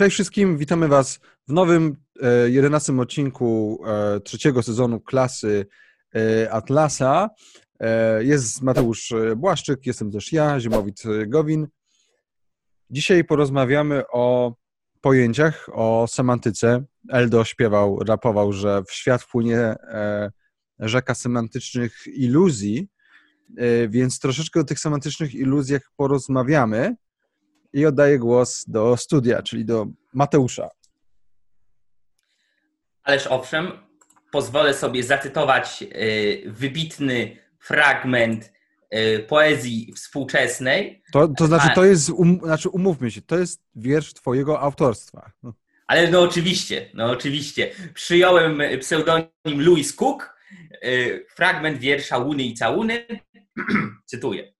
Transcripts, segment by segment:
Cześć wszystkim, witamy Was w nowym, e, jedenastym odcinku e, trzeciego sezonu klasy e, Atlasa. Jest Mateusz Błaszczyk, jestem też ja, Ziemowit Gowin. Dzisiaj porozmawiamy o pojęciach, o semantyce. Eldo śpiewał, rapował, że w świat wpłynie rzeka semantycznych iluzji, więc troszeczkę o tych semantycznych iluzjach porozmawiamy i oddaję głos do studia, czyli do Mateusza. Ależ owszem, pozwolę sobie zacytować y, wybitny fragment y, poezji współczesnej. To, to znaczy, to jest, um, znaczy, umówmy się, to jest wiersz twojego autorstwa. Ale no oczywiście, no oczywiście. Przyjąłem pseudonim Louis Cook, y, fragment wiersza Łuny i Całuny. Cytuję.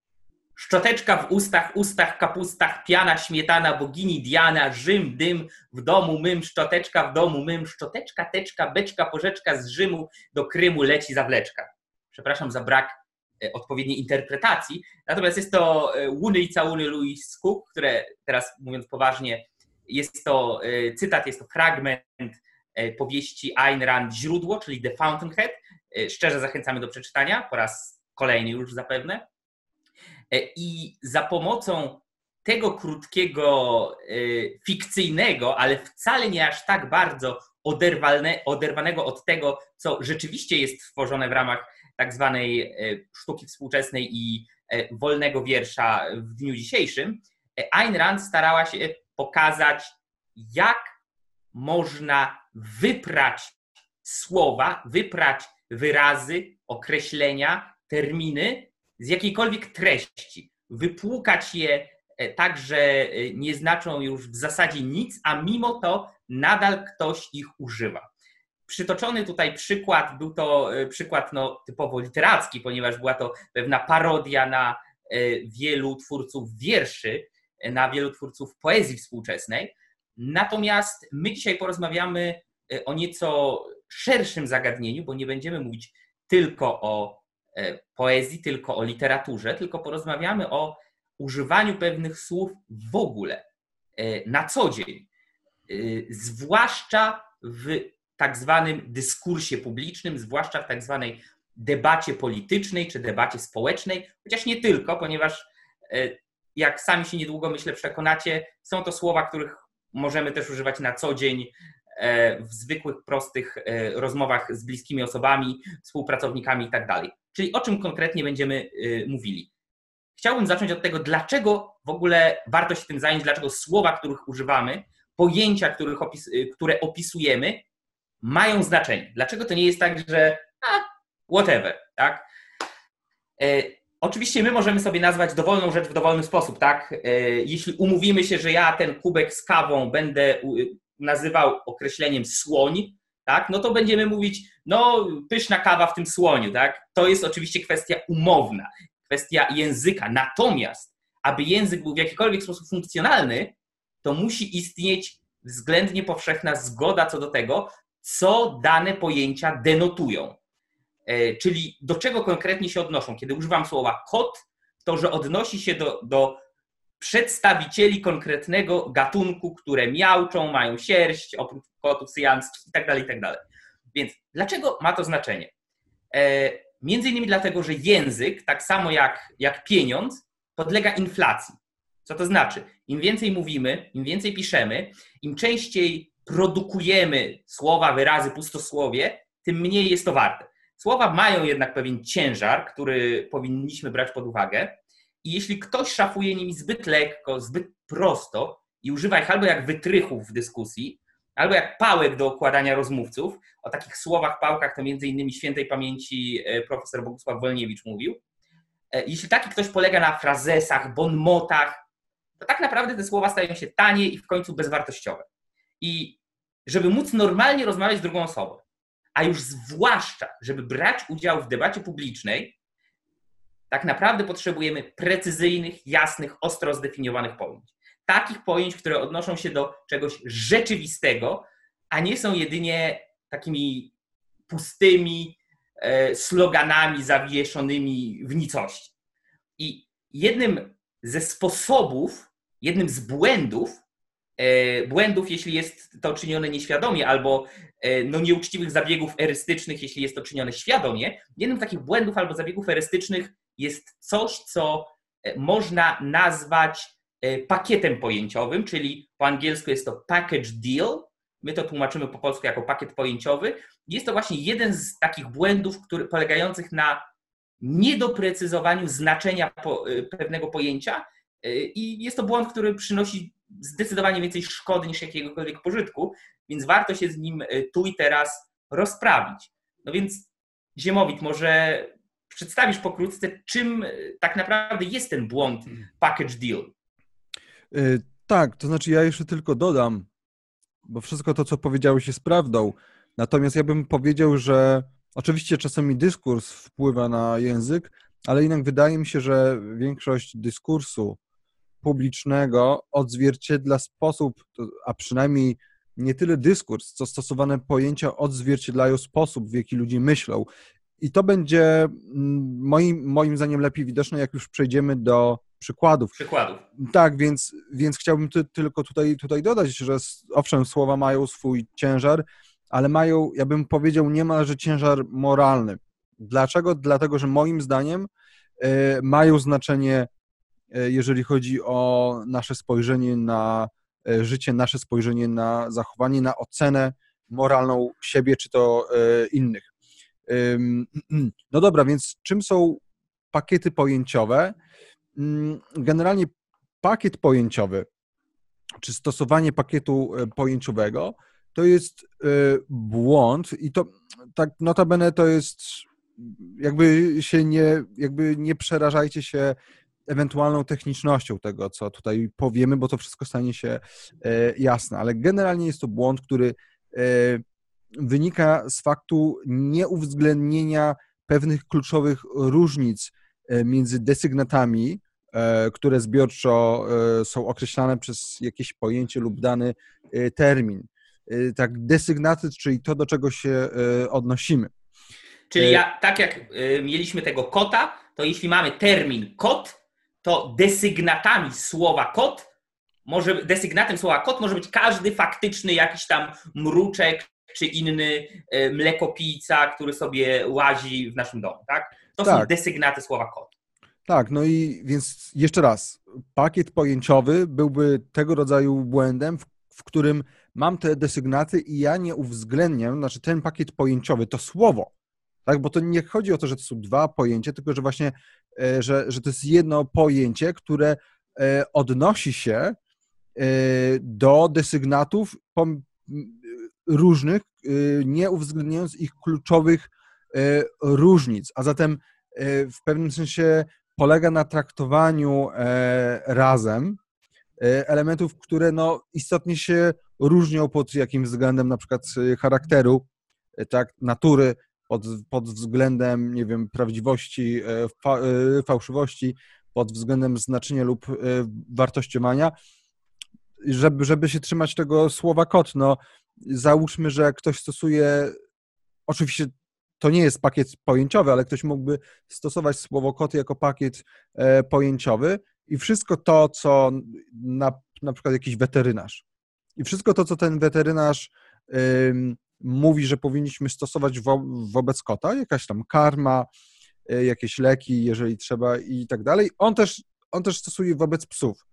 Szczoteczka w ustach, ustach, kapustach, piana, śmietana, bogini Diana, Rzym, dym, w domu mym, szczoteczka w domu mym, szczoteczka, teczka, beczka, porzeczka z Rzymu do Krymu leci zawleczka. Przepraszam za brak e, odpowiedniej interpretacji, natomiast jest to e, Łuny i całuny Louis Cook, które teraz mówiąc poważnie, jest to e, cytat, jest to fragment powieści Ayn Rand Źródło, czyli The Fountainhead. Szczerze zachęcamy do przeczytania, po raz kolejny już zapewne. E, I za pomocą tego krótkiego, e, fikcyjnego, ale wcale nie aż tak bardzo oderwane, oderwanego od tego, co rzeczywiście jest tworzone w ramach tak zwanej e, sztuki współczesnej i wolnego wiersza w dniu dzisiejszym, Ayn Rand starała się pokazać, jak można wyprać słowa, wyprać wyrazy, określenia, terminy z jakiejkolwiek treści, wypłukać je e, tak, że e, nie znaczą już w zasadzie nic, a mimo to nadal ktoś ich używa. Przytoczony tutaj przykład, był to e, przykład no, typowo literacki, ponieważ była to pewna parodia na wielu twórców wierszy, na wielu twórców poezji współczesnej. Natomiast my dzisiaj porozmawiamy o nieco szerszym zagadnieniu, bo nie będziemy mówić tylko o poezji, tylko o literaturze, tylko porozmawiamy o używaniu pewnych słów w ogóle e, na co dzień, e, zwłaszcza w tak zwanym dyskursie publicznym, zwłaszcza w tak zwanej debacie politycznej czy debacie społecznej, chociaż nie tylko, ponieważ jak sami się niedługo myślę przekonacie, są to słowa, których możemy też używać na co dzień w zwykłych, prostych rozmowach z bliskimi osobami, współpracownikami itd. Tak Czyli o czym konkretnie będziemy y, mówili. Chciałbym zacząć od tego, dlaczego w ogóle warto się tym zająć, dlaczego słowa, których używamy, pojęcia, których opis, które opisujemy, mają znaczenie. Dlaczego to nie jest tak, że a, whatever, tak? E, oczywiście my możemy sobie nazwać dowolną rzecz w dowolny sposób, tak? E, jeśli umówimy się, że ja ten kubek z kawą będę nazywał określeniem słoń, tak, no to będziemy mówić, no pyszna kawa w tym słoniu, tak? To jest oczywiście kwestia umowna, kwestia języka. Natomiast, aby język był w jakikolwiek sposób funkcjonalny, to musi istnieć względnie powszechna zgoda co do tego, co dane pojęcia denotują. E, czyli do czego konkretnie się odnoszą. Kiedy używam słowa kot, to że odnosi się do, do przedstawicieli konkretnego gatunku, które miałczą, mają sierść, oprócz kotów syjanskich itd., tak itd. Tak Więc dlaczego ma to znaczenie? E, między innymi dlatego, że język, tak samo jak, jak pieniądz, podlega inflacji. Co to znaczy? Im więcej mówimy, im więcej piszemy, im częściej produkujemy słowa, wyrazy, pustosłowie, tym mniej jest to warte. Słowa mają jednak pewien ciężar, który powinniśmy brać pod uwagę. I jeśli ktoś szafuje nimi zbyt lekko, zbyt prosto i używa ich albo jak wytrychów w dyskusji, albo jak pałek do okładania rozmówców, o takich słowach, pałkach to między innymi świętej pamięci e, profesor Bogusław Wolniewicz mówił. E, jeśli taki ktoś polega na frazesach, bonmotach, to tak naprawdę te słowa stają się tanie i w końcu bezwartościowe. I żeby móc normalnie rozmawiać z drugą osobą, a już zwłaszcza, żeby brać udział w debacie publicznej, tak naprawdę potrzebujemy precyzyjnych, jasnych, ostro zdefiniowanych pojęć. Takich pojęć, które odnoszą się do czegoś rzeczywistego, a nie są jedynie takimi pustymi e, sloganami zawieszonymi w nicości. I jednym ze sposobów, jednym z błędów, e, błędów, jeśli jest to czynione nieświadomie, albo e, no, nieuczciwych zabiegów erystycznych, jeśli jest to czynione świadomie. Jednym z takich błędów albo zabiegów erystycznych jest coś, co można nazwać pakietem pojęciowym, czyli po angielsku jest to package deal. My to tłumaczymy po polsku jako pakiet pojęciowy. Jest to właśnie jeden z takich błędów, który, polegających na niedoprecyzowaniu znaczenia po, pewnego pojęcia i jest to błąd, który przynosi zdecydowanie więcej szkody niż jakiegokolwiek pożytku, więc warto się z nim e, tu i teraz rozprawić. No więc Ziemowit, może przedstawisz pokrótce, czym e, tak naprawdę jest ten błąd package deal? E, tak, to znaczy ja jeszcze tylko dodam, bo wszystko to, co powiedziałeś, jest prawdą. Natomiast ja bym powiedział, że oczywiście czasami dyskurs wpływa na język, ale jednak wydaje mi się, że większość dyskursu publicznego odzwierciedla sposób, a przynajmniej nie tyle dyskurs, co stosowane pojęcia odzwierciedlają sposób, w jaki ludzie myślą. I to będzie mm, moim, moim zdaniem lepiej widoczne, jak już przejdziemy do przykładów. Przykładów. Tak, więc, więc chciałbym ty, tylko tutaj, tutaj dodać, że owszem, słowa mają swój ciężar, ale mają, ja bym powiedział, niemalże ciężar moralny. Dlaczego? Dlatego, że moim zdaniem y, mają znaczenie E, jeżeli chodzi o nasze spojrzenie na e, życie, nasze spojrzenie na zachowanie, na ocenę moralną siebie czy to innych. No dobra, więc czym są pakiety pojęciowe? Mm, generalnie pakiet pojęciowy, czy stosowanie pakietu pojęciowego, to jest błąd i to tak notabene to jest jakby się nie, jakby nie przerażajcie się ewentualną technicznością tego, co tutaj powiemy, bo to wszystko stanie się e, jasne, ale generalnie jest to błąd, który e, wynika z faktu nieuwzględnienia pewnych kluczowych różnic e, między desygnatami, które zbiorczo są określane przez jakieś pojęcie lub dany termin. Tak, desygnaty, czyli to, do czego się odnosimy. Czyli ja, tak jak mieliśmy tego kota, to jeśli mamy termin kot, to desygnatami słowa kot może, desygnatem słowa kot może być każdy faktyczny jakiś tam mruczek czy inny e, mlekopijca, który sobie łazi w naszym domu, tak? To tak. są desygnaty słowa kot. Tak, no i więc jeszcze raz, pakiet pojęciowy byłby tego rodzaju błędem, w, w którym mam te desygnaty i ja nie uwzględniam, znaczy ten pakiet pojęciowy, to słowo, tak? Bo to nie chodzi o to, że to są dwa pojęcia, tylko że właśnie, e, że, że to jest jedno pojęcie, które e, odnosi się do desygnatów różnych, nie uwzględniając ich kluczowych różnic, a zatem w pewnym sensie polega na traktowaniu razem elementów, które no, istotnie się różnią pod jakimś względem na przykład charakteru, tak, natury, pod, pod względem, nie wiem, prawdziwości, e, fa, e, fałszywości, pod względem znaczenia lub e, wartościowania, żeby, żeby się trzymać tego słowa kot, no załóżmy, że ktoś stosuje, oczywiście to nie jest pakiet pojęciowy, ale ktoś mógłby stosować słowo kot jako pakiet pojęciowy i wszystko to, co na, na przykład jakiś weterynarz i wszystko to, co ten weterynarz mówi, że powinniśmy stosować wo wobec kota, jakaś tam karma, e, jakieś leki, jeżeli trzeba i tak dalej. On też, on też stosuje wobec psów,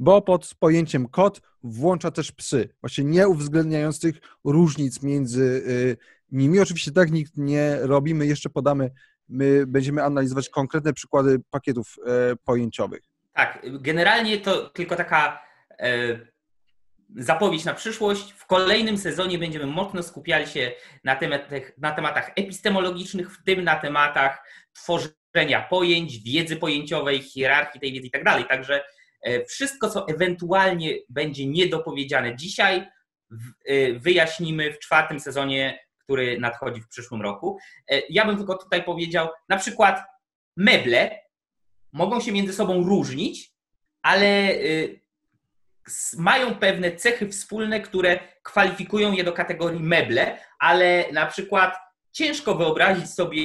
bo pod pojęciem kot włącza też psy, właśnie nie uwzględniając tych różnic między e, nimi. Oczywiście tak nikt nie robi, my jeszcze podamy, my będziemy analizować konkretne przykłady pakietów e, pojęciowych. Tak, generalnie to tylko taka zapowiedź na przyszłość. W kolejnym sezonie będziemy mocno skupiali się na, tematach, na tematach epistemologicznych, w tym na tematach tworzenia pojęć, wiedzy pojęciowej, hierarchii tej wiedzy i tak dalej. Także e, wszystko, co ewentualnie będzie niedopowiedziane dzisiaj, e, wyjaśnimy w czwartym sezonie, który nadchodzi w przyszłym roku. E, ja bym tylko tutaj powiedział, na przykład meble mogą się między sobą różnić, ale mają pewne cechy wspólne, które kwalifikują je do kategorii meble, ale na przykład ciężko wyobrazić sobie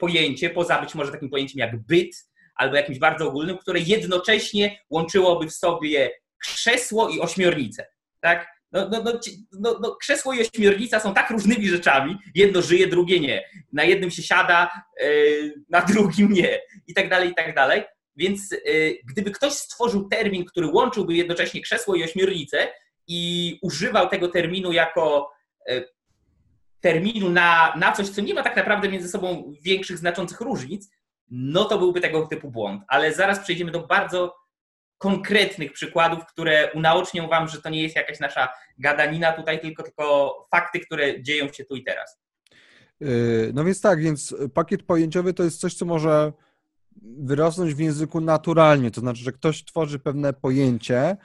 pojęcie, poza być może takim pojęciem jak byt, albo jakimś bardzo ogólnym, które jednocześnie łączyłoby w sobie krzesło i ośmiornicę. tak? No, no, no, no, no, krzesło i ośmiornica są tak różnymi rzeczami. Jedno żyje, drugie nie. Na jednym się siada, yy, na drugim nie. I tak dalej, i tak dalej. Więc yy, gdyby ktoś stworzył termin, który łączyłby jednocześnie krzesło i ośmiornicę i używał tego terminu jako yy, terminu na, na coś, co nie ma tak naprawdę między sobą większych, znaczących różnic, no to byłby tego typu błąd. Ale zaraz przejdziemy do bardzo konkretnych przykładów, które unaocznią Wam, że to nie jest jakaś nasza gadanina tutaj, tylko, tylko fakty, które dzieją się tu i teraz. Yy, no więc tak, więc pakiet pojęciowy to jest coś, co może wyrosnąć w języku naturalnie, to znaczy, że ktoś tworzy pewne pojęcie,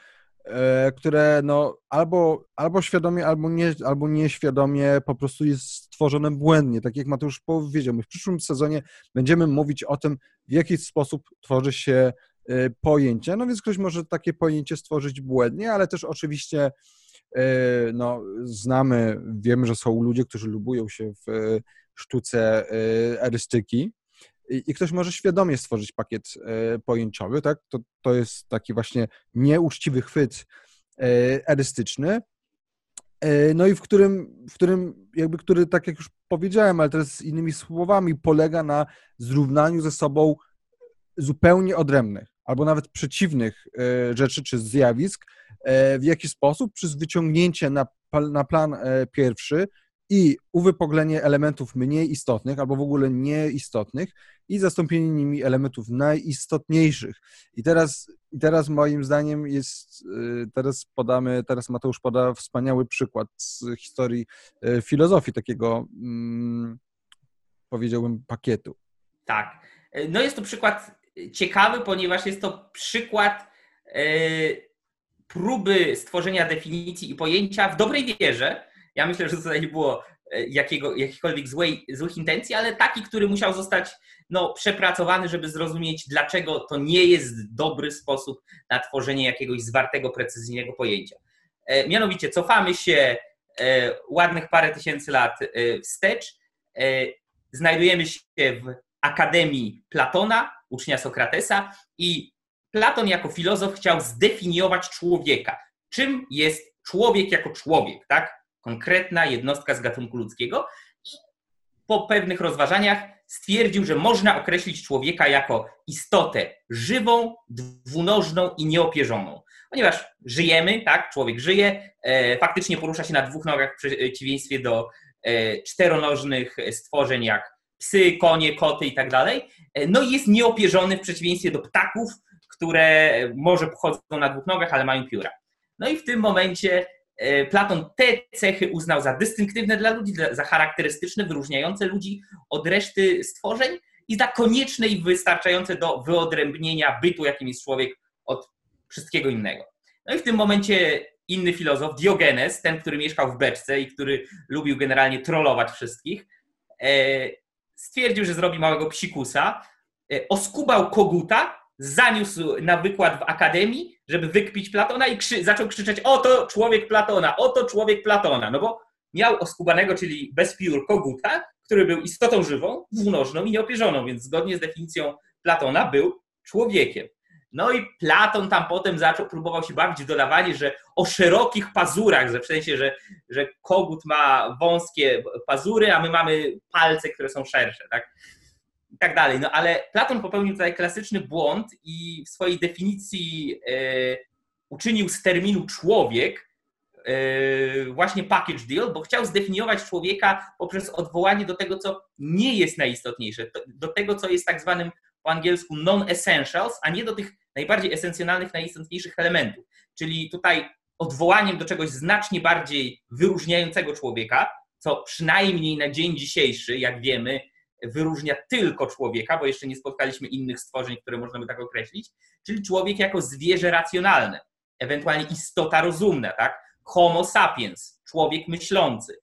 E, które no, albo, albo świadomie, albo, nie, albo nieświadomie po prostu jest stworzone błędnie. Tak jak Mateusz powiedział, my w przyszłym sezonie będziemy mówić o tym, w jaki sposób tworzy się e, pojęcie. No więc ktoś może takie pojęcie stworzyć błędnie, ale też oczywiście e, no, znamy, wiemy, że są ludzie, którzy lubują się w sztuce erystyki, i, ktoś może świadomie stworzyć pakiet pojęciowy, tak? To, to jest taki właśnie nieuczciwy chwyt erystyczny, no i w którym, w którym jakby, który, tak jak już powiedziałem, ale teraz innymi słowami, polega na zrównaniu ze sobą zupełnie odrębnych albo nawet przeciwnych rzeczy czy zjawisk, w jaki sposób? Przez wyciągnięcie na, na plan pierwszy i uwypoglenie elementów mniej istotnych albo w ogóle nieistotnych i zastąpienie nimi elementów najistotniejszych. I teraz, i teraz moim zdaniem jest, y, teraz podamy, teraz Mateusz poda wspaniały przykład z historii y, filozofii takiego, hmm, powiedziałbym, pakietu. Tak. No jest to przykład ciekawy, ponieważ jest to przykład y, próby stworzenia definicji i pojęcia w dobrej wierze, ja myślę, że tutaj nie było e, jakiego, jakichkolwiek złej, złych intencji, ale taki, który musiał zostać no, przepracowany, żeby zrozumieć, dlaczego to nie jest dobry sposób na tworzenie jakiegoś zwartego, precyzyjnego pojęcia. E, mianowicie cofamy się e, ładnych parę tysięcy lat wstecz. Znajdujemy się w Akademii Platona, ucznia Sokratesa i Platon jako filozof chciał zdefiniować człowieka. Czym jest człowiek jako człowiek, tak? Konkretna jednostka z gatunku ludzkiego po pewnych rozważaniach stwierdził, że można określić człowieka jako istotę żywą, dwunożną i nieopierzoną. Ponieważ żyjemy, tak, człowiek żyje, e, faktycznie porusza się na dwóch nogach w przeciwieństwie do e, czteronożnych stworzeń jak psy, konie, koty i tak dalej. E, no i jest nieopierzony w przeciwieństwie do ptaków, które może pochodzą na dwóch nogach, ale mają pióra. No i w tym momencie E, Platon te cechy uznał za dystynktywne dla ludzi, za charakterystyczne, wyróżniające ludzi od reszty stworzeń i za konieczne i wystarczające do wyodrębnienia bytu, jakim jest człowiek, od wszystkiego innego. No i w tym momencie inny filozof, Diogenes, ten, który mieszkał w beczce i który lubił generalnie trollować wszystkich, e, stwierdził, że zrobi małego psikusa, e, oskubał koguta zaniósł na wykład w akademii, żeby wykpić Platona i krzy zaczął krzyczeć oto człowiek Platona, oto człowiek Platona, no bo miał oskubanego, czyli bez piór koguta, który był istotą żywą, dwunożną i nieopierzoną, więc zgodnie z definicją Platona był człowiekiem. No i Platon tam potem zaczął, próbował się bawić w dodawanie, że o szerokich pazurach, w sensie, że, że kogut ma wąskie pazury, a my mamy palce, które są szersze, tak? Tak dalej. No ale Platon popełnił tutaj klasyczny błąd i w swojej definicji e, uczynił z terminu człowiek e, właśnie package deal, bo chciał zdefiniować człowieka poprzez odwołanie do tego, co nie jest najistotniejsze, do tego, co jest tak zwanym po angielsku non-essentials, a nie do tych najbardziej esencjonalnych, najistotniejszych elementów. Czyli tutaj odwołaniem do czegoś znacznie bardziej wyróżniającego człowieka, co przynajmniej na dzień dzisiejszy, jak wiemy, wyróżnia tylko człowieka, bo jeszcze nie spotkaliśmy innych stworzeń, które można by tak określić, czyli człowiek jako zwierzę racjonalne, ewentualnie istota rozumna, tak? Homo sapiens, człowiek myślący.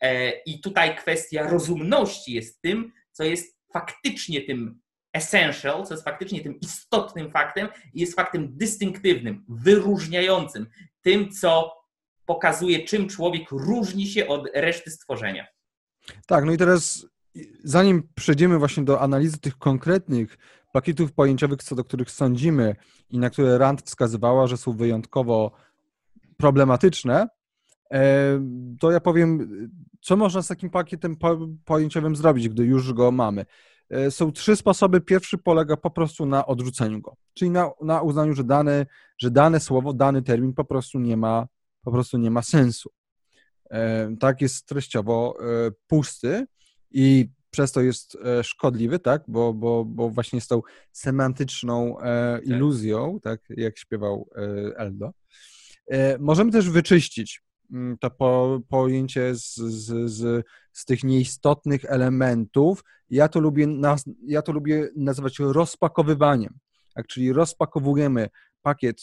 E, I tutaj kwestia rozumności jest tym, co jest faktycznie tym essential, co jest faktycznie tym istotnym faktem i jest faktem dystynktywnym, wyróżniającym, tym, co pokazuje, czym człowiek różni się od reszty stworzenia. Tak, no i teraz zanim przejdziemy właśnie do analizy tych konkretnych pakietów pojęciowych, co do których sądzimy i na które Rand wskazywała, że są wyjątkowo problematyczne, e, to ja powiem, co można z takim pakietem pojęciowym zrobić, gdy już go mamy. E, są trzy sposoby. Pierwszy polega po prostu na odrzuceniu go, czyli na, na uznaniu, że dane, że dane słowo, dany termin po prostu nie ma, po prostu nie ma sensu. Tak jest treściowo pusty i przez to jest e, szkodliwy, tak? Bo, bo, bo właśnie jest tą semantyczną e, tak. iluzją, tak? Jak śpiewał e, Eldo. Możemy też wyczyścić mm, to po, pojęcie z, z, z, z tych nieistotnych elementów. Ja to lubię, naz, ja to lubię nazywać rozpakowywaniem. Tak? Czyli rozpakowujemy pakiet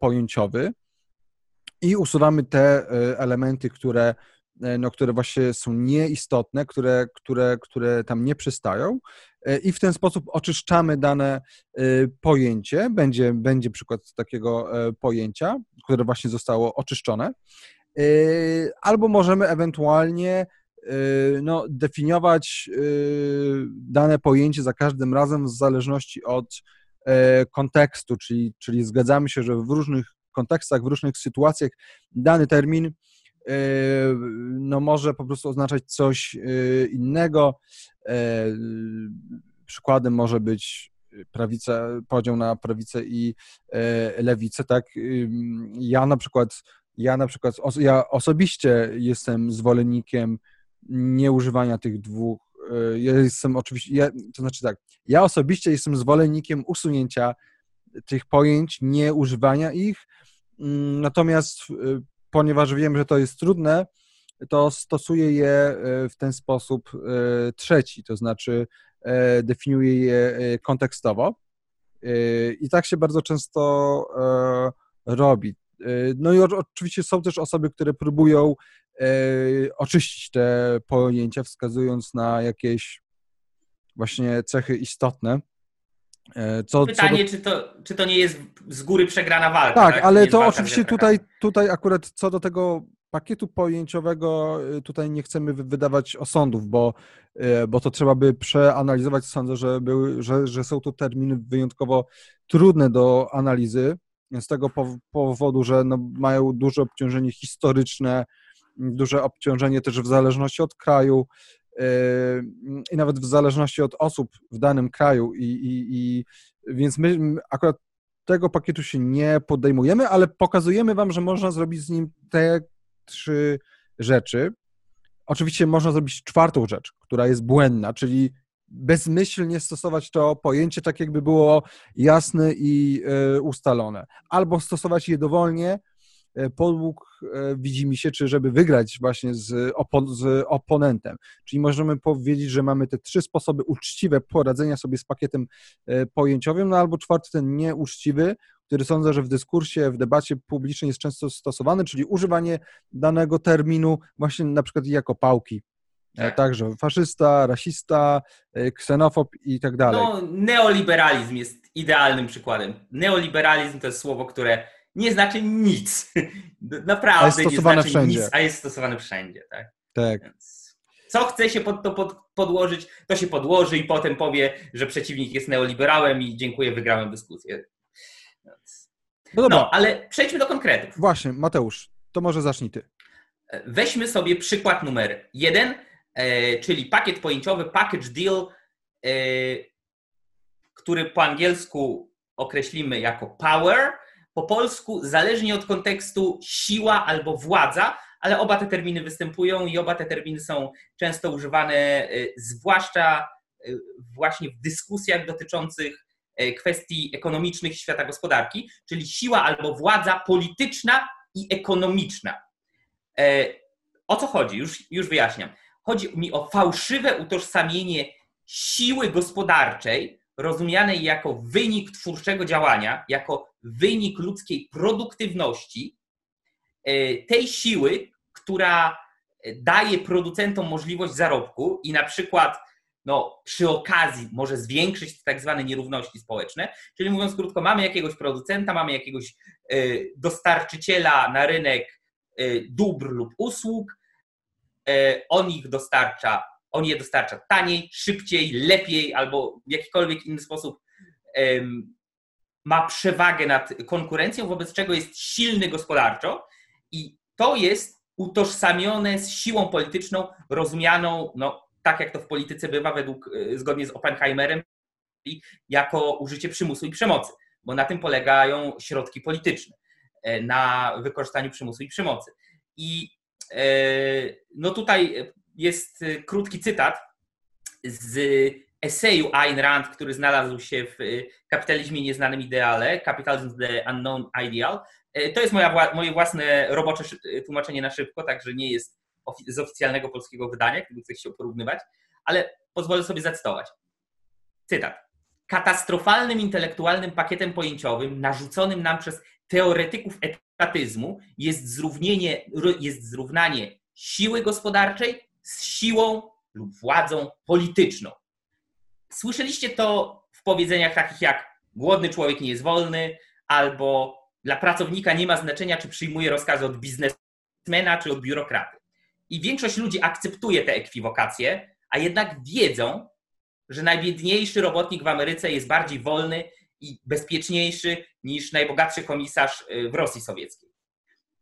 pojęciowy i usuwamy te elementy, które no, które właśnie są nieistotne, które, które, które tam nie przystają e, i w ten sposób oczyszczamy dane e, pojęcie. Będzie, będzie przykład takiego pojęcia, które właśnie zostało oczyszczone. Albo możemy ewentualnie no, definiować dane pojęcie za każdym razem w zależności od kontekstu, czyli, czyli zgadzamy się, że w różnych kontekstach, w różnych sytuacjach dany termin no może po prostu oznaczać coś yy, innego. Yy, przykładem może być prawica, podział na prawicę i lewicę, tak? Ja na przykład, ja na przykład, ja osobiście jestem zwolennikiem nieużywania tych dwóch. Ja jestem oczywiście, ja, to znaczy tak, ja osobiście jestem zwolennikiem usunięcia tych pojęć, nieużywania ich, mm, natomiast ponieważ wiem, że to jest trudne, to stosuję je e, w ten sposób e, trzeci, to znaczy e, definiuję je kontekstowo. I tak się bardzo często robi. No i oczywiście są też osoby, które próbują oczyścić te pojęcia, wskazując na jakieś właśnie cechy istotne. E, co, Pytanie, co do... czy, to, czy to nie jest z góry przegrana walka? Tak, tak? ale to oczywiście tutaj, tutaj akurat co do tego pakietu pojęciowego e, tutaj nie chcemy wydawać osądów, bo, e, bo to trzeba by przeanalizować. Sądzę, że, były, że, że są to terminy wyjątkowo trudne do analizy, z tego powodu, że no, mają duże obciążenie historyczne, duże obciążenie też w zależności od kraju, i nawet w zależności od osób w danym kraju. I, i, i więc my akurat tego pakietu się nie podejmujemy, ale pokazujemy Wam, że można zrobić z nim te trzy rzeczy. Oczywiście można zrobić czwartą rzecz, która jest błędna, czyli bezmyślnie stosować to pojęcie tak, jakby było jasne i y, ustalone. Albo stosować je dowolnie, podług e, widzi mi się, czy żeby wygrać właśnie z, opo z oponentem. Czyli możemy powiedzieć, że mamy te trzy sposoby uczciwe poradzenia sobie z pakietem e, pojęciowym, no albo czwarty ten nieuczciwy, który sądzę, że w dyskursie, w debacie publicznej jest często stosowany, czyli używanie danego terminu właśnie na przykład jako pałki. Tak. Także faszysta, rasista, ksenofob i tak dalej. No, neoliberalizm jest idealnym przykładem. Neoliberalizm to jest słowo, które nie znaczy nic. Naprawdę nie znaczy wszędzie. nic, a jest stosowane wszędzie. Tak. tak. Więc co chce się pod to pod, podłożyć, to się podłoży i potem powie, że przeciwnik jest neoliberałem i dziękuję, wygrałem dyskusję. Więc... No, dobra. no, ale przejdźmy do konkretów. Właśnie, Mateusz, to może zacznij ty. Weźmy sobie przykład numer jeden, e, czyli pakiet pojęciowy, package deal, e, który po angielsku określimy jako power, po polsku, zależnie od kontekstu, siła albo władza, ale oba te terminy występują i oba te terminy są często używane, y, zwłaszcza y, właśnie w dyskusjach dotyczących y, kwestii ekonomicznych świata gospodarki, czyli siła albo władza polityczna i ekonomiczna. E, o co chodzi? Już, już wyjaśniam. Chodzi mi o fałszywe utożsamienie siły gospodarczej rozumianej jako wynik twórczego działania, jako wynik ludzkiej produktywności, e, tej siły, która daje producentom możliwość zarobku i na przykład no, przy okazji może zwiększyć tak zwane nierówności społeczne. Czyli mówiąc krótko, mamy jakiegoś producenta, mamy jakiegoś e, dostarczyciela na rynek e, dóbr lub usług, on ich dostarcza on je dostarcza taniej, szybciej, lepiej albo w jakikolwiek inny sposób ma przewagę nad konkurencją, wobec czego jest silny gospodarczo I to jest utożsamione z siłą polityczną, rozumianą, no, tak jak to w polityce bywa, według, y, zgodnie z Oppenheimerem, jako użycie przymusu i przemocy, bo na tym polegają środki polityczne, e, na wykorzystaniu przymusu i przemocy. I e, no tutaj jest krótki cytat z eseju Ayn Rand, który znalazł się w Kapitalizmie Nieznanym Ideale, Capitalism the Unknown Ideal. E, to jest moja, moje własne robocze tłumaczenie na szybko, także nie jest z oficjalnego polskiego wydania, gdyby ktoś chciał porównywać, ale pozwolę sobie zacytować. Cytat. Katastrofalnym intelektualnym pakietem pojęciowym narzuconym nam przez teoretyków etatyzmu jest, jest zrównanie siły gospodarczej z siłą lub władzą polityczną. Słyszeliście to w powiedzeniach takich jak głodny człowiek nie jest wolny, albo dla pracownika nie ma znaczenia, czy przyjmuje rozkazy od biznesmena, czy od biurokraty. I większość ludzi akceptuje te ekwiwokacje, a jednak wiedzą, że najbiedniejszy robotnik w Ameryce jest bardziej wolny i bezpieczniejszy niż najbogatszy komisarz y, w Rosji Sowieckiej.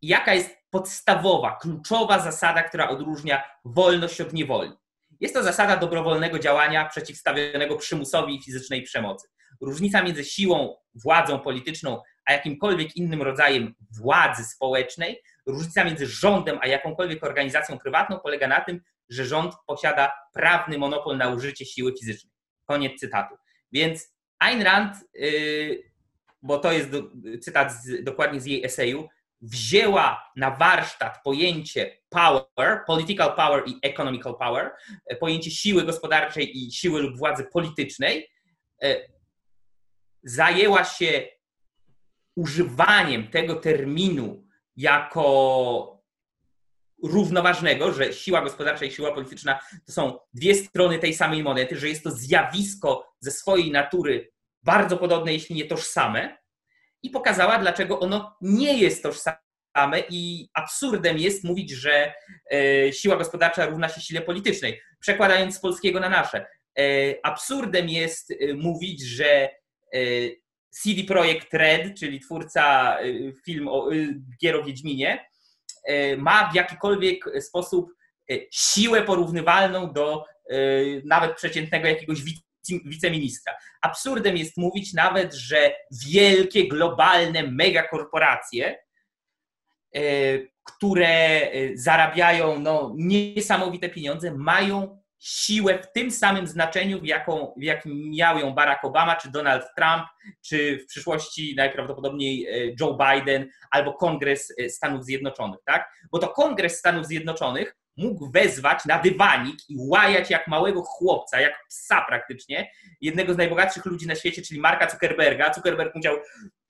Jaka jest podstawowa, kluczowa zasada, która odróżnia wolność od niewoli? Jest to zasada dobrowolnego działania przeciwstawionego przymusowi i fizycznej przemocy. Różnica między siłą, władzą polityczną, a jakimkolwiek innym rodzajem władzy społecznej, różnica między rządem a jakąkolwiek organizacją prywatną polega na tym, że rząd posiada prawny monopol na użycie siły fizycznej. Koniec cytatu. Więc Ayn Rand, yy, bo to jest cytat z, dokładnie z jej eseju, wzięła na warsztat pojęcie power, political power i economical power, pojęcie siły gospodarczej i siły lub władzy politycznej, e, zajęła się używaniem tego terminu jako równoważnego, że siła gospodarcza i siła polityczna to są dwie strony tej samej monety, że jest to zjawisko ze swojej natury bardzo podobne, jeśli nie tożsame, i pokazała, dlaczego ono nie jest tożsame i absurdem jest mówić, że e, siła gospodarcza równa się sile politycznej. Przekładając z polskiego na nasze. E, absurdem jest e, mówić, że CD Projekt Red, czyli twórca film o, gier o Wiedźminie, ma w jakikolwiek sposób siłę porównywalną do nawet przeciętnego jakiegoś wiceministra. Absurdem jest mówić nawet, że wielkie, globalne megakorporacje, e, które e, zarabiają no, niesamowite pieniądze, mają siłę w tym samym znaczeniu, w, jaką, w jakim miał ją Barack Obama, czy Donald Trump, czy w przyszłości najprawdopodobniej e, Joe Biden albo Kongres Stanów Zjednoczonych. Tak? Bo to Kongres Stanów Zjednoczonych mógł wezwać na dywanik i łajać jak małego chłopca, jak psa praktycznie, jednego z najbogatszych ludzi na świecie, czyli Marka Zuckerberga. Zuckerberg musiał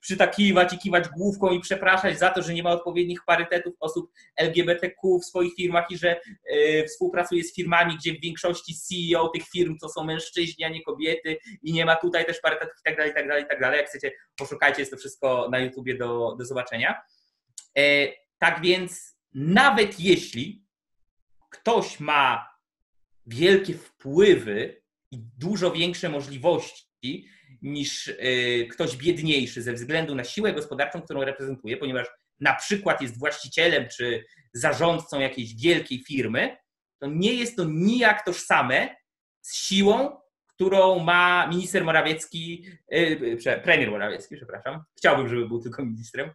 przytakiwać i kiwać główką i przepraszać za to, że nie ma odpowiednich parytetów osób LGBTQ w swoich firmach i że y, współpracuje z firmami, gdzie w większości CEO tych firm to są mężczyźni, a nie kobiety i nie ma tutaj też parytetów i tak dalej, i tak dalej, i tak dalej. Jak chcecie, poszukajcie, jest to wszystko na YouTubie do, do zobaczenia. E, tak więc nawet jeśli ktoś ma wielkie wpływy i dużo większe możliwości niż y, ktoś biedniejszy ze względu na siłę gospodarczą, którą reprezentuje, ponieważ na przykład jest właścicielem czy zarządcą jakiejś wielkiej firmy, to nie jest to nijak tożsame z siłą, którą ma minister Morawiecki, y, premier Morawiecki, przepraszam, chciałbym, żeby był tylko ministrem,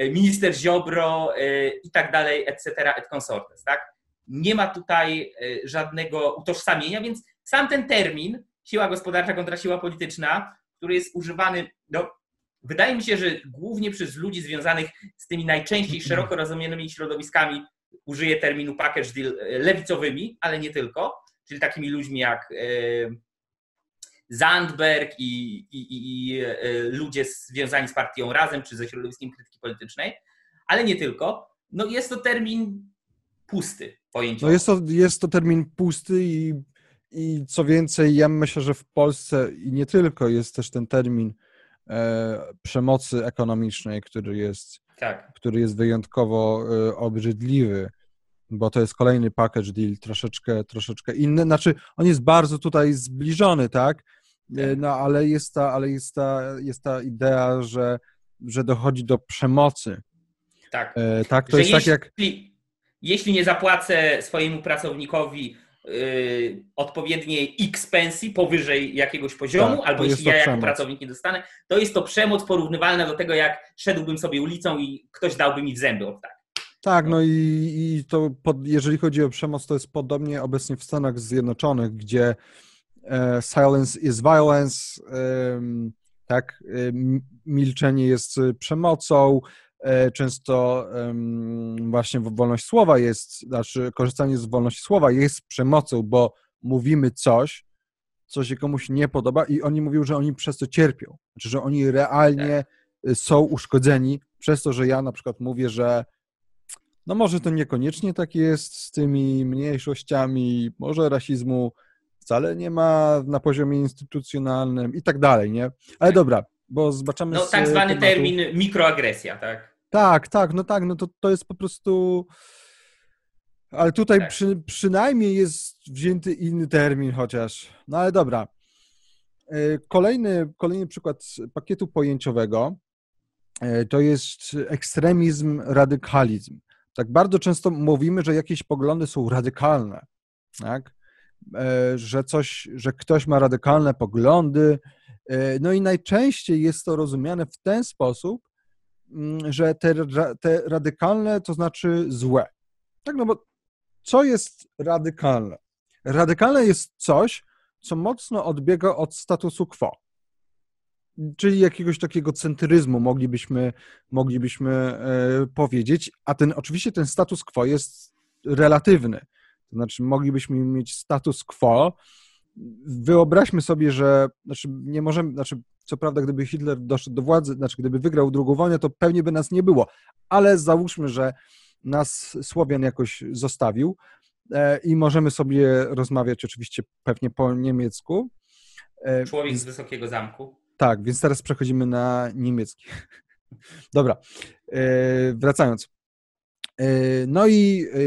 y, minister Ziobro i tak dalej, etc., et consortes, tak? Nie ma tutaj e, żadnego utożsamienia, więc sam ten termin, siła gospodarcza kontra siła polityczna, który jest używany, no, wydaje mi się, że głównie przez ludzi związanych z tymi najczęściej szeroko rozumianymi środowiskami, użyję terminu package deal e, lewicowymi, ale nie tylko, czyli takimi ludźmi jak e, Zandberg i, i, i, ludzie związani z partią Razem czy ze środowiskiem krytyki politycznej, ale nie tylko. No jest to termin pusty pojęciowo. No jest, to, jest to termin pusty i, i co więcej, ja myślę, że w Polsce i nie tylko jest też ten termin e, przemocy ekonomicznej, który jest, tak. który jest wyjątkowo e, obrzydliwy, bo to jest kolejny package deal, troszeczkę, troszeczkę inny. Znaczy, on jest bardzo tutaj zbliżony, tak? E, tak. no ale jest ta, ale jest ta, jest ta idea, że, że dochodzi do przemocy tak. E, tak, to Że jest tak jak... jeśli nie zapłacę swojemu pracownikowi y, odpowiednie x pensji powyżej jakiegoś poziomu, Tak, albo jeśli ja jako przemoc. pracownik nie dostanę, to jest to przemoc porównywalna do tego, jak szedłbym sobie ulicą i ktoś dałby mi w zęby od tak. Tak, no i, i to pod, jeżeli chodzi o przemoc, to jest podobnie obecnie w Stanach Zjednoczonych, gdzie e, silence is violence, em, tak, em, milczenie jest e, przemocą, e, często em, właśnie wolność słowa jest, znaczy korzystanie z wolności słowa jest przemocą, bo mówimy coś, co się komuś nie podoba i oni mówią, że oni przez to cierpią, znaczy, że oni realnie y, są uszkodzeni przez to, że ja na przykład mówię, że no może to niekoniecznie tak jest z tymi mniejszościami, może rasizmu wcale nie ma na poziomie instytucjonalnym i tak dalej, nie? Ale dobra, bo zbaczamy No tak zwany tematu. termin mikroagresja, tak? Tak, tak, no tak, no to, to jest po prostu... Ale tutaj Tak. przy, przynajmniej jest wzięty inny termin chociaż. No ale dobra. E, Kolejny, kolejny przykład pakietu pojęciowego e, to jest ekstremizm, radykalizm. Tak bardzo często mówimy, że jakieś poglądy są radykalne, tak? E, że coś, że ktoś ma radykalne poglądy. No i najczęściej jest to rozumiane w ten sposób, że te, te radykalne to znaczy złe. Tak, no bo co jest radykalne? Radykalne jest coś, co mocno odbiega od statusu quo. Czyli jakiegoś takiego centryzmu moglibyśmy, moglibyśmy e, powiedzieć, a ten oczywiście ten status quo jest relatywny. To znaczy, moglibyśmy mieć status quo. Wyobraźmy sobie, że znaczy nie możemy, znaczy, co prawda, gdyby Hitler doszedł do władzy, znaczy gdyby wygrał drugą wojnę, to pewnie by nas nie było, ale załóżmy, że nas Słowian jakoś zostawił e, i możemy sobie rozmawiać oczywiście pewnie po niemiecku. E, Człowiek z wysokiego zamku. tak, więc teraz przechodzimy na niemiecki. Dobra, e, wracając. E, No i, e,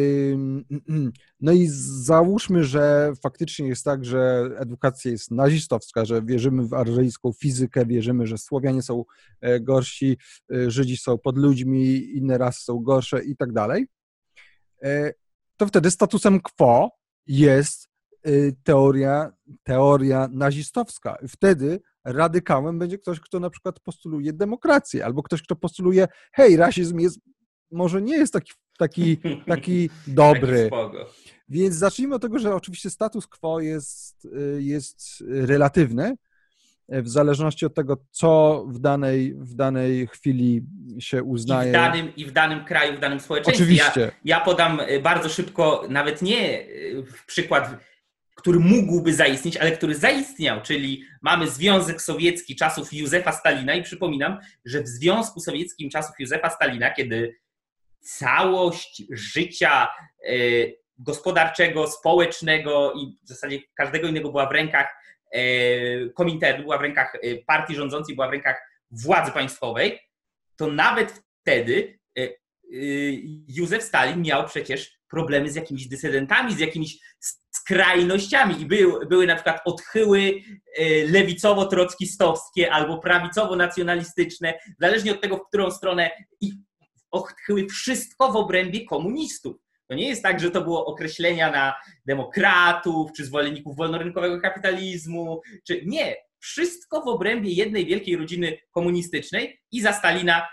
no i załóżmy, że faktycznie jest tak, że edukacja jest nazistowska, że wierzymy w aryjską fizykę, wierzymy, że Słowianie są e, gorsi, e, Żydzi są pod ludźmi, inne rasy są gorsze i tak dalej. To wtedy statusem quo jest teoria, teoria nazistowska. Wtedy radykałem będzie ktoś, kto na przykład postuluje demokrację, albo ktoś, kto postuluje, hej, rasizm jest, może nie jest taki, taki, taki dobry. Więc zacznijmy od tego, że oczywiście status quo jest, jest relatywny, y, w zależności od tego, co w danej, w danej chwili się I uznaje. w, danym, I w danym kraju, w danym społeczeństwie. Oczywiście. Ja, ja podam y, bardzo szybko, nawet nie w przykład, który mógłby zaistnieć, ale który zaistniał, czyli mamy Związek Sowiecki czasów Józefa Stalina i przypominam, że w Związku Sowieckim czasów Józefa Stalina, kiedy całość życia y, gospodarczego, społecznego i w zasadzie każdego innego była w rękach y, Kominternu, była w rękach y, partii rządzącej, była w rękach władzy państwowej, to nawet wtedy Józef Stalin miał przecież problemy z jakimiś dysydentami, z jakimiś skrajnościami i był, były na przykład odchyły lewicowo-trockistowskie albo prawicowo-nacjonalistyczne, zależnie od tego, w którą stronę i odchyły wszystko w obrębie komunistów. To nie jest tak, że to było określenia na demokratów, czy zwolenników wolnorynkowego kapitalizmu, czy nie. Wszystko w obrębie jednej wielkiej rodziny komunistycznej i za Stalina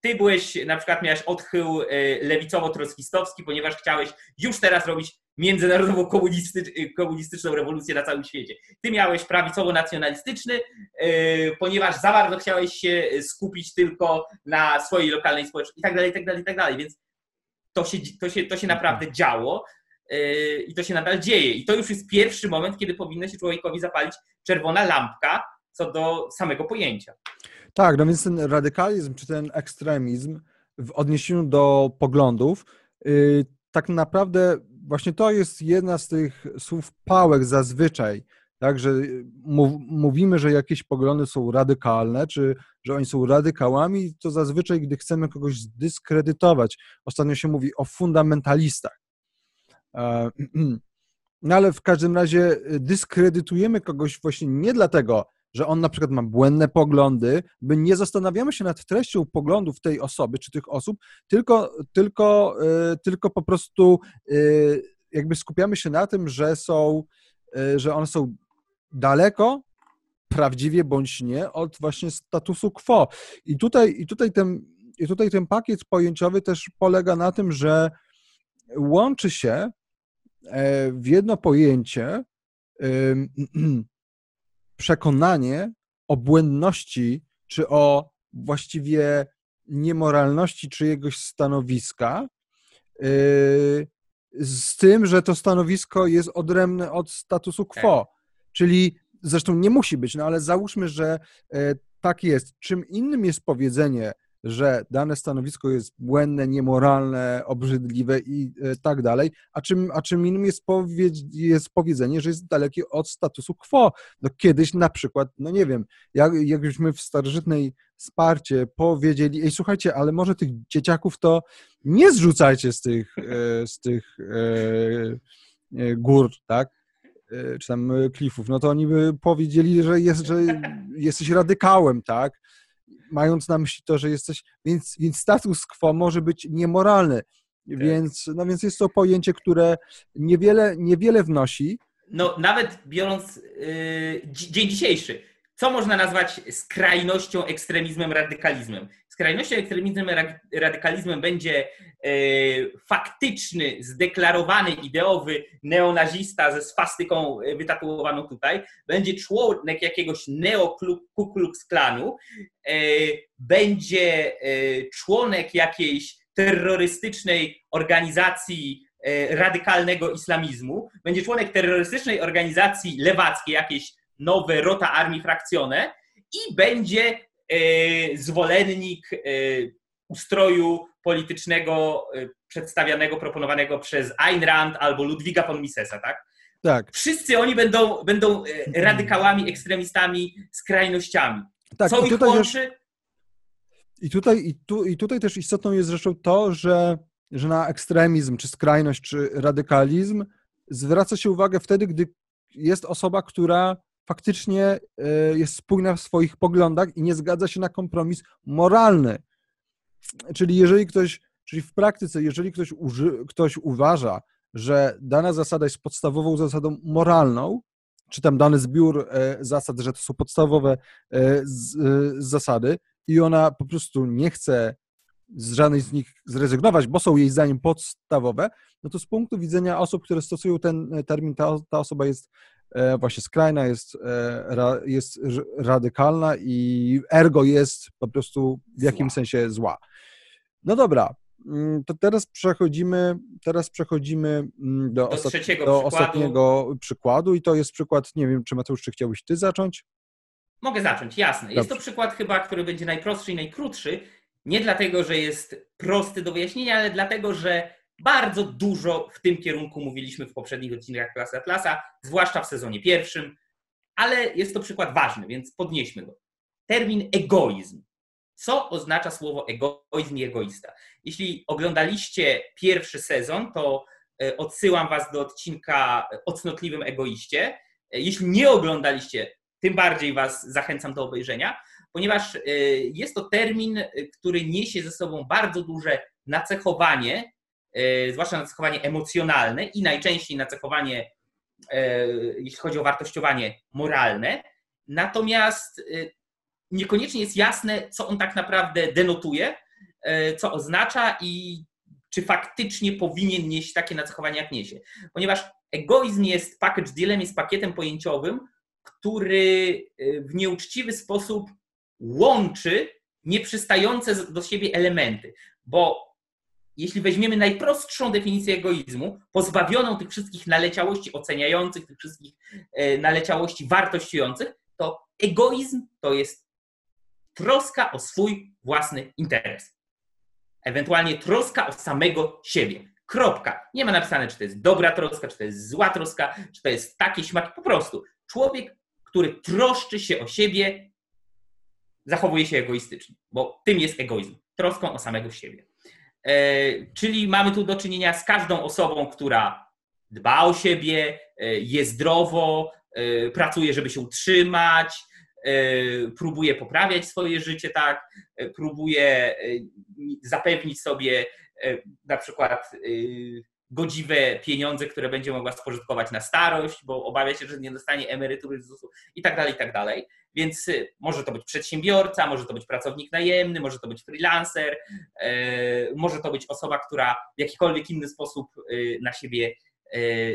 ty byłeś, na przykład miałeś odchył y, lewicowo-trockistowski, ponieważ chciałeś już teraz robić międzynarodową komunisty, komunistyczną rewolucję na całym świecie. Ty miałeś prawicowo-nacjonalistyczny, y, ponieważ za bardzo chciałeś się skupić tylko na swojej lokalnej społeczności i tak dalej, i tak dalej, i tak dalej. Więc to się, to się, to się naprawdę działo y, i to się nadal dzieje. I to już jest pierwszy moment, kiedy powinno się człowiekowi zapalić czerwona lampka co do samego pojęcia. Tak, no więc ten radykalizm czy ten ekstremizm w odniesieniu do poglądów, yy, tak naprawdę właśnie to jest jedna z tych słów pałek zazwyczaj, tak, że mów, mówimy, że jakieś poglądy są radykalne, czy że oni są radykałami, to zazwyczaj, gdy chcemy kogoś zdyskredytować. Ostatnio się mówi o fundamentalistach. E, No ale w każdym razie dyskredytujemy kogoś właśnie nie dlatego, że on na przykład ma błędne poglądy, my nie zastanawiamy się nad treścią poglądów tej osoby czy tych osób, tylko, tylko, yy, tylko po prostu yy, jakby skupiamy się na tym, że są, yy, że one są daleko, prawdziwie bądź nie, od właśnie statusu quo. I tutaj, i tutaj, ten, i tutaj ten pakiet pojęciowy też polega na tym, że łączy się w jedno pojęcie przekonanie o błędności, czy o właściwie niemoralności czyjegoś stanowiska, yy, z tym, że to stanowisko jest odrębne od statusu quo. Tak. Czyli zresztą nie musi być, no ale załóżmy, że e, tak jest. Czym innym jest powiedzenie, że dane stanowisko jest błędne, niemoralne, obrzydliwe i e, tak dalej, a czym, a czym innym jest, powiedz, jest powiedzenie, że jest dalekie od statusu quo. No kiedyś na przykład, no nie wiem, jak, jakbyśmy w starożytnej Sparcie powiedzieli, ej słuchajcie, ale może tych dzieciaków to nie zrzucajcie z tych, e, z tych e, gór, tak? czy tam klifów, no to oni by powiedzieli, że, jest, że jesteś radykałem, tak? Mając na myśli to, że jesteś, więc, więc status quo może być niemoralny, tak. więc, no więc jest to pojęcie, które niewiele, niewiele wnosi. No nawet biorąc yy, dzień dzisiejszy, co można nazwać skrajnością, ekstremizmem, radykalizmem? Skrajnością, ekstremizmem, radykalizmem będzie e, faktyczny, zdeklarowany, ideowy neonazista ze swastyką e, wytatuowaną tutaj, będzie członek jakiegoś neo-Ku Klux Klanu, e, będzie członek jakiejś terrorystycznej organizacji radykalnego islamizmu, będzie członek terrorystycznej organizacji lewackiej, jakiejś nowe Rota Armii Frakcjone i będzie zwolennik e, ustroju politycznego e, przedstawianego, proponowanego przez Ayn Rand albo Ludwiga von Misesa, tak? Tak. Wszyscy oni będą, będą radykałami, ekstremistami, skrajnościami. Tak, Co ich łączy? Też, i, tutaj, i, tu, I tutaj też istotną jest zresztą to, że, że na ekstremizm, czy skrajność, czy radykalizm zwraca się uwagę wtedy, gdy jest osoba, która faktycznie e, jest spójna w swoich poglądach i nie zgadza się na kompromis moralny. Czyli jeżeli ktoś, czyli w praktyce, jeżeli ktoś, uży, ktoś uważa, że dana zasada jest podstawową zasadą moralną, czy tam dany zbiór e, zasad, że to są podstawowe e, zasady i ona po prostu nie chce z żadnej z nich zrezygnować, bo są jej zdaniem podstawowe, no to z punktu widzenia osób, które stosują ten termin, ta, ta osoba jest właśnie skrajna, jest, e, jest radykalna i ergo jest po prostu w jakimś sensie zła. No dobra, mm, to teraz przechodzimy, teraz przechodzimy mm, do, do, ostat... do przykładu. ostatniego przykładu i to jest przykład, nie wiem, czy Mateusz, czy chciałbyś ty zacząć? Mogę zacząć, jasne. Jest to przykład chyba, który będzie najprostszy i najkrótszy, nie dlatego, że jest prosty do wyjaśnienia, ale dlatego, że bardzo dużo w tym kierunku mówiliśmy w poprzednich odcinkach Klasy Atlasa, zwłaszcza w sezonie pierwszym, ale jest to przykład ważny, więc podnieśmy go. Termin egoizm. Co oznacza słowo egoizm i egoista? Jeśli oglądaliście pierwszy sezon, to e, odsyłam Was do odcinka o cnotliwym egoiście. E, jeśli nie oglądaliście, tym bardziej Was zachęcam do obejrzenia, ponieważ e, jest to termin, który niesie ze sobą bardzo duże nacechowanie E, zwłaszcza nacechowanie emocjonalne i najczęściej nacechowanie, e, jeśli chodzi o wartościowanie moralne. Natomiast e, niekoniecznie jest jasne, co on tak naprawdę denotuje, co oznacza i czy faktycznie powinien nieść takie nacechowanie, jak niesie. Ponieważ egoizm jest package dealem, jest pakietem pojęciowym, który w nieuczciwy sposób łączy nieprzystające do siebie elementy. Bo jeśli weźmiemy najprostszą definicję egoizmu, pozbawioną tych wszystkich naleciałości oceniających, tych wszystkich e, naleciałości wartościujących, to egoizm to jest troska o swój własny interes. Ewentualnie troska o samego siebie. Kropka. Nie ma napisane, czy to jest dobra troska, czy to jest zła troska, czy to jest takie śmaki. Po prostu człowiek, który troszczy się o siebie, zachowuje się egoistycznie, bo tym jest egoizm. Troską o samego siebie. E, czyli mamy tu do czynienia z każdą osobą, która dba o siebie, e, je zdrowo, e, pracuje, żeby się utrzymać, próbuje poprawiać swoje życie, tak, próbuje zapewnić sobie na przykład godziwe pieniądze, które będzie mogła spożytkować na starość, bo obawia się, że nie dostanie emerytury z ZUS-u i tak dalej, i tak dalej. Więc y, może to być przedsiębiorca, może to być pracownik najemny, może to być freelancer, y, może to być osoba, która w jakikolwiek inny sposób y, na siebie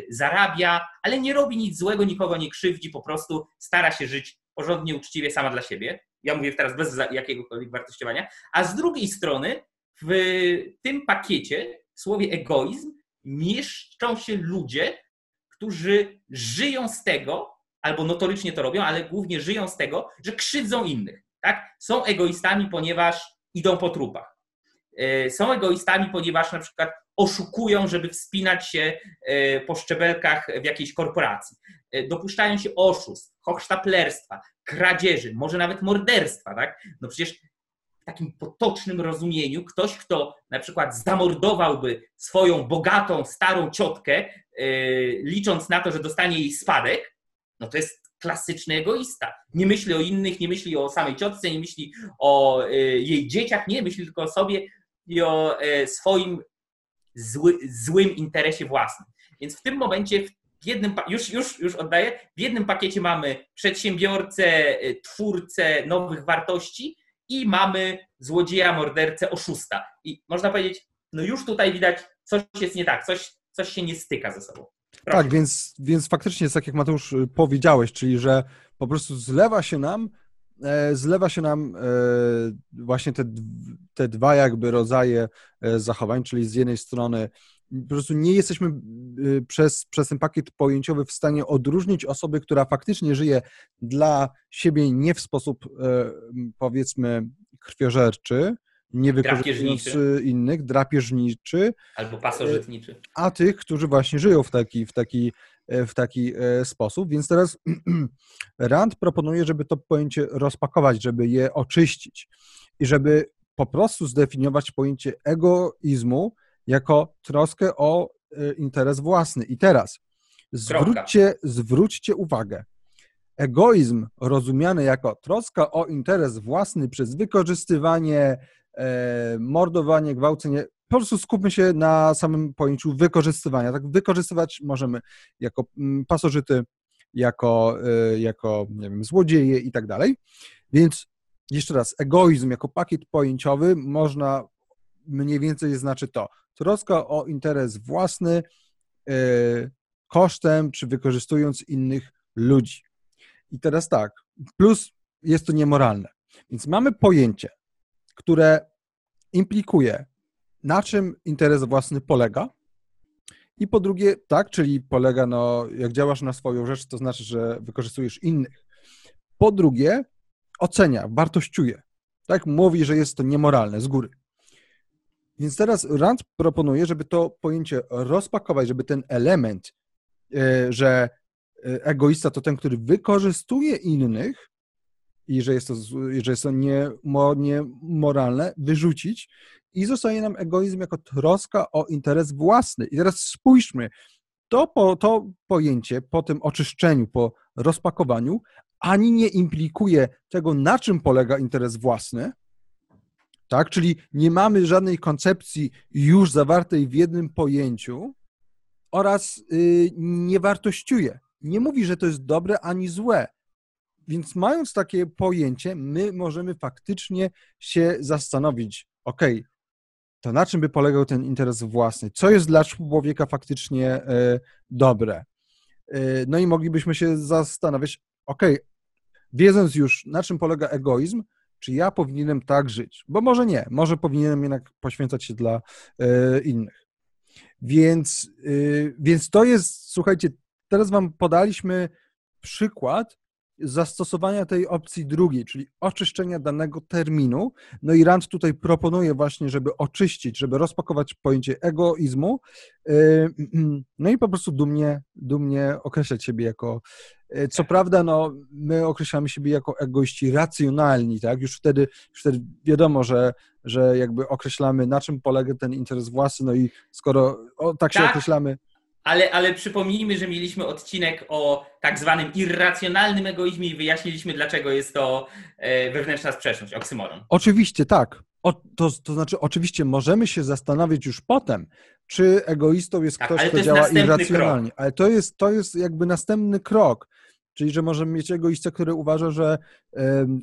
zarabia, ale nie robi nic złego, nikogo nie krzywdzi, po prostu stara się żyć porządnie, uczciwie sama dla siebie. Ja mówię teraz bez jakiegokolwiek wartościowania. A z drugiej strony w tym pakiecie w słowie egoizm mieszczą się ludzie, którzy żyją z tego, albo notorycznie to robią, ale głównie żyją z tego, że krzywdzą innych. Tak? Są egoistami, ponieważ idą po trupach. E, są egoistami, ponieważ na przykład oszukują, żeby wspinać się e, po szczebelkach w jakiejś korporacji. E, dopuszczają się oszustw, hochsztaplerstwa, kradzieży, może nawet morderstwa. Tak? No przecież takim potocznym rozumieniu ktoś, kto na przykład zamordowałby swoją bogatą, starą ciotkę, licząc na to, że dostanie jej spadek, no to jest klasyczny egoista. Nie myśli o innych, nie myśli o samej ciotce, nie myśli o y, jej dzieciach, nie myśli tylko o sobie i o y, swoim zły, złym interesie własnym. Więc w tym momencie w jednym, już, już, już oddaję, w jednym pakiecie mamy przedsiębiorcę, twórcę nowych wartości i mamy złodzieja, mordercę, oszusta. I można powiedzieć, no już tutaj widać, coś jest nie tak, coś, coś się nie styka ze sobą. Tak, więc, więc faktycznie jest tak, jak Mateusz y, powiedziałeś, czyli że po prostu zlewa się nam, e, zlewa się nam e, właśnie te, te dwa jakby rodzaje e, zachowań, czyli z jednej strony po prostu nie jesteśmy y, przez, przez ten pakiet pojęciowy w stanie odróżnić osoby, która faktycznie żyje dla siebie nie w sposób powiedzmy krwiożerczy, nie wykorzystując innych, drapieżniczy. Albo pasożytniczy. A tych, którzy właśnie żyją w taki, w taki, e, w taki e, sposób. Więc teraz Rand proponuje, żeby to pojęcie rozpakować, żeby je oczyścić i żeby po prostu zdefiniować pojęcie egoizmu jako troskę o e, interes własny. I teraz zwróćcie, zwróćcie uwagę. Egoizm rozumiany jako troska o interes własny przez wykorzystywanie E, mordowanie, gwałcenie. Po prostu skupmy się na samym pojęciu wykorzystywania. Tak, wykorzystywać możemy jako mm, pasożyty, jako, e, jako nie wiem, złodzieje i tak dalej. Więc jeszcze raz, egoizm jako pakiet pojęciowy można mniej więcej znaczy to. Troska o interes własny e, kosztem czy wykorzystując innych ludzi. I teraz tak, plus jest to niemoralne. Więc mamy pojęcie które implikuje, na czym interes własny polega. I po drugie, tak, czyli polega, no, jak działasz na swoją rzecz, to znaczy, że wykorzystujesz innych. Po drugie, ocenia, wartościuje. Tak, mówi, że jest to niemoralne z góry. Więc teraz Rand proponuje, żeby to pojęcie rozpakować, żeby ten element, e, że e, egoista to ten, który wykorzystuje innych, i że jest to, że jest to niemoralne, wyrzucić i zostaje nam egoizm jako troska o interes własny. I teraz spójrzmy, to, po, to pojęcie po tym oczyszczeniu, po rozpakowaniu, ani nie implikuje tego, na czym polega interes własny, tak? Czyli nie mamy żadnej koncepcji już zawartej w jednym pojęciu oraz yy, nie wartościuje. Nie mówi, że to jest dobre ani złe. Więc mając takie pojęcie, my możemy faktycznie się zastanowić, ok, to na czym by polegał ten interes własny? Co jest dla człowieka faktycznie e, dobre? E, no i moglibyśmy się zastanawiać, ok, wiedząc już na czym polega egoizm, czy ja powinienem tak żyć? Bo może nie, może powinienem jednak poświęcać się dla e, innych. Więc, więc to jest, słuchajcie, teraz Wam podaliśmy przykład, zastosowania tej opcji drugiej, czyli oczyszczenia danego terminu. No i Rand tutaj proponuje właśnie, żeby oczyścić, żeby rozpakować pojęcie egoizmu, yy, no i po prostu dumnie, dumnie określać siebie jako, co prawda, no, my określamy siebie jako egoiści racjonalni, tak, już wtedy, już wtedy wiadomo, że, że jakby określamy, na czym polega ten interes własny, no i skoro o, tak się tak. określamy, Ale, ale przypomnijmy, że mieliśmy odcinek o tak zwanym irracjonalnym egoizmie i wyjaśniliśmy, dlaczego jest to e, wewnętrzna sprzeczność, oksymoron. Oczywiście tak. O, to, to znaczy, oczywiście możemy się zastanawiać już potem, czy egoistą jest Tak, ktoś, kto jest działa irracjonalnie. Ale to jest, to jest jakby następny krok. Czyli, że możemy mieć egoistę, który uważa, że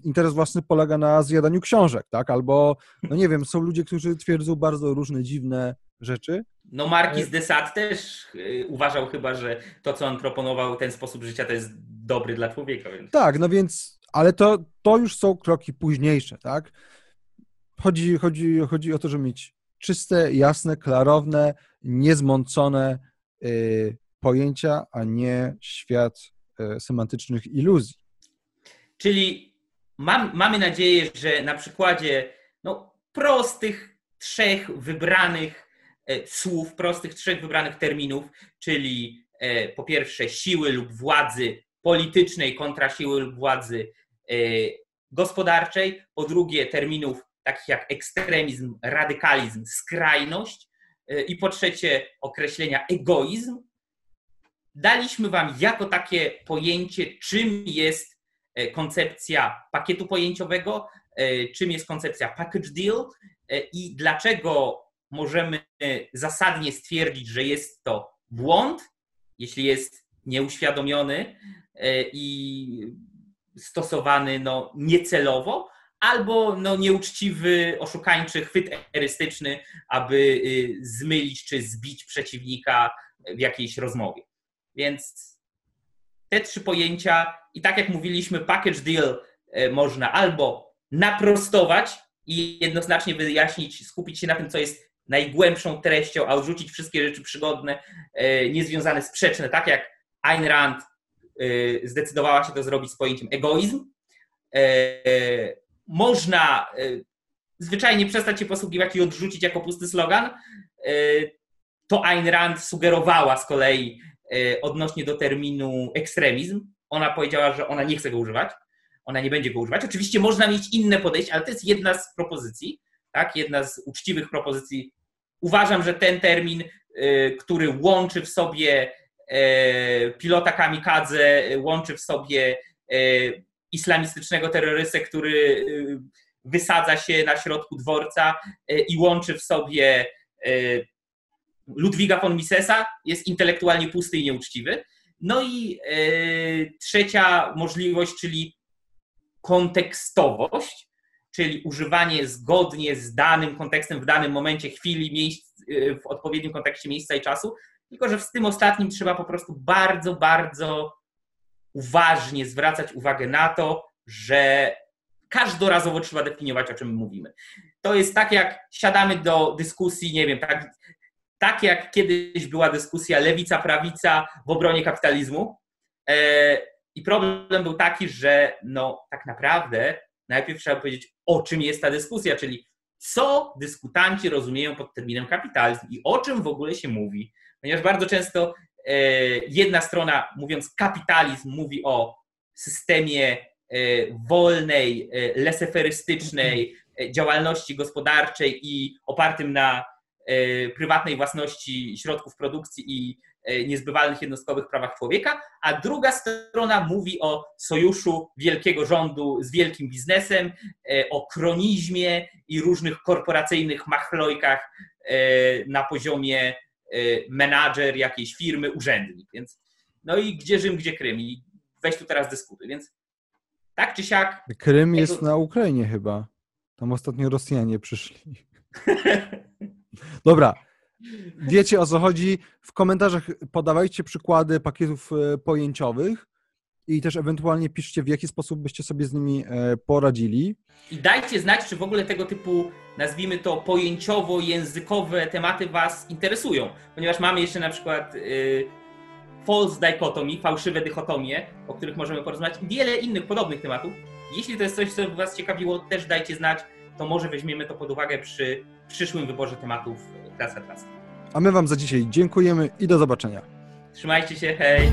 interes własny polega na zjadaniu książek, tak? Albo, no nie wiem, są ludzie, którzy twierdzą bardzo różne dziwne rzeczy. No Marquis de Sade też y, uważał chyba, że to, co on proponował, ten sposób życia, to jest dobry dla człowieka. Więc... Tak, no więc, ale to, to już są kroki późniejsze, tak? Chodzi, chodzi, chodzi o to, żeby mieć czyste, jasne, klarowne, niezmącone y, pojęcia, a nie świat semantycznych iluzji. Czyli mam, mamy nadzieję, że na przykładzie no, prostych trzech wybranych e, słów, prostych trzech wybranych terminów, czyli e, po pierwsze siły lub władzy politycznej kontra siły lub władzy e, gospodarczej, po drugie terminów takich jak ekstremizm, radykalizm, skrajność e, i po trzecie określenia egoizm, daliśmy Wam jako takie pojęcie, czym jest e, koncepcja pakietu pojęciowego, e, czym jest koncepcja package deal e, i dlaczego możemy zasadnie stwierdzić, że jest to błąd, jeśli jest nieuświadomiony i stosowany no, niecelowo, albo no, nieuczciwy, oszukańczy chwyt erystyczny, aby y, zmylić czy zbić przeciwnika w jakiejś rozmowie. Więc te trzy pojęcia, i tak jak mówiliśmy, package deal e, można albo naprostować i jednoznacznie wyjaśnić, skupić się na tym, co jest najgłębszą treścią, a odrzucić wszystkie rzeczy przygodne, e, niezwiązane, sprzeczne, tak jak Ayn Rand e, zdecydowała się to zrobić z pojęciem egoizm. Można zwyczajnie przestać się posługiwać i odrzucić jako pusty slogan. To Ayn Rand sugerowała z kolei odnośnie do terminu ekstremizm. Ona powiedziała, że ona nie chce go używać, ona nie będzie go używać. Oczywiście można mieć inne podejście, ale to jest jedna z propozycji, tak? jedna z uczciwych propozycji. Uważam, że ten termin, e, który łączy w sobie e, pilota kamikadze, e, łączy w sobie e, islamistycznego terrorystę, który e, wysadza się na środku dworca e, i łączy w sobie e, Ludwiga von Misesa, jest intelektualnie pusty i nieuczciwy. No i e, trzecia możliwość, czyli kontekstowość, czyli używanie zgodnie z danym kontekstem w danym momencie, chwili, miejsc, e, w odpowiednim kontekście miejsca i czasu. Tylko, że w tym ostatnim trzeba po prostu bardzo, bardzo uważnie zwracać uwagę na to, że każdorazowo trzeba definiować, o czym mówimy. To jest tak, jak siadamy do dyskusji, nie wiem, tak, tak jak kiedyś była dyskusja lewica-prawica w obronie kapitalizmu. E, I problem był taki, że no tak naprawdę najpierw trzeba powiedzieć, o czym jest ta dyskusja, czyli co dyskutanci rozumieją pod terminem kapitalizm i o czym w ogóle się mówi. Ponieważ bardzo często e, jedna strona, mówiąc kapitalizm, mówi o systemie e, wolnej, leseferystycznej działalności gospodarczej i opartym na prywatnej własności środków produkcji i e, niezbywalnych jednostkowych prawach człowieka, a druga strona mówi o sojuszu wielkiego rządu z wielkim biznesem, e, o kronizmie i różnych korporacyjnych machlojkach e, na poziomie e, menadżer jakiejś firmy, urzędnik. Więc no i gdzie Rzym, gdzie Krym? I weź tu teraz dyskutuj. Więc tak czy siak Krym jest na Ukrainie chyba. Tam ostatnio Rosjanie przyszli. Dobra. Wiecie o co chodzi. W komentarzach podawajcie przykłady pakietów e, pojęciowych i też ewentualnie piszcie, w jaki sposób byście sobie z nimi e, poradzili. I dajcie znać, czy w ogóle tego typu, nazwijmy to pojęciowo-językowe tematy Was interesują. Ponieważ mamy jeszcze na przykład y, false dichotomy, fałszywe dychotomie, o których możemy porozmawiać, i wiele innych podobnych tematów. Jeśli to jest coś, co Was ciekawiło, też dajcie znać, to może weźmiemy to pod uwagę przy przyszłym wyborze tematów Klasa Klasa. A my Wam za dzisiaj dziękujemy i do zobaczenia. Trzymajcie się, hej!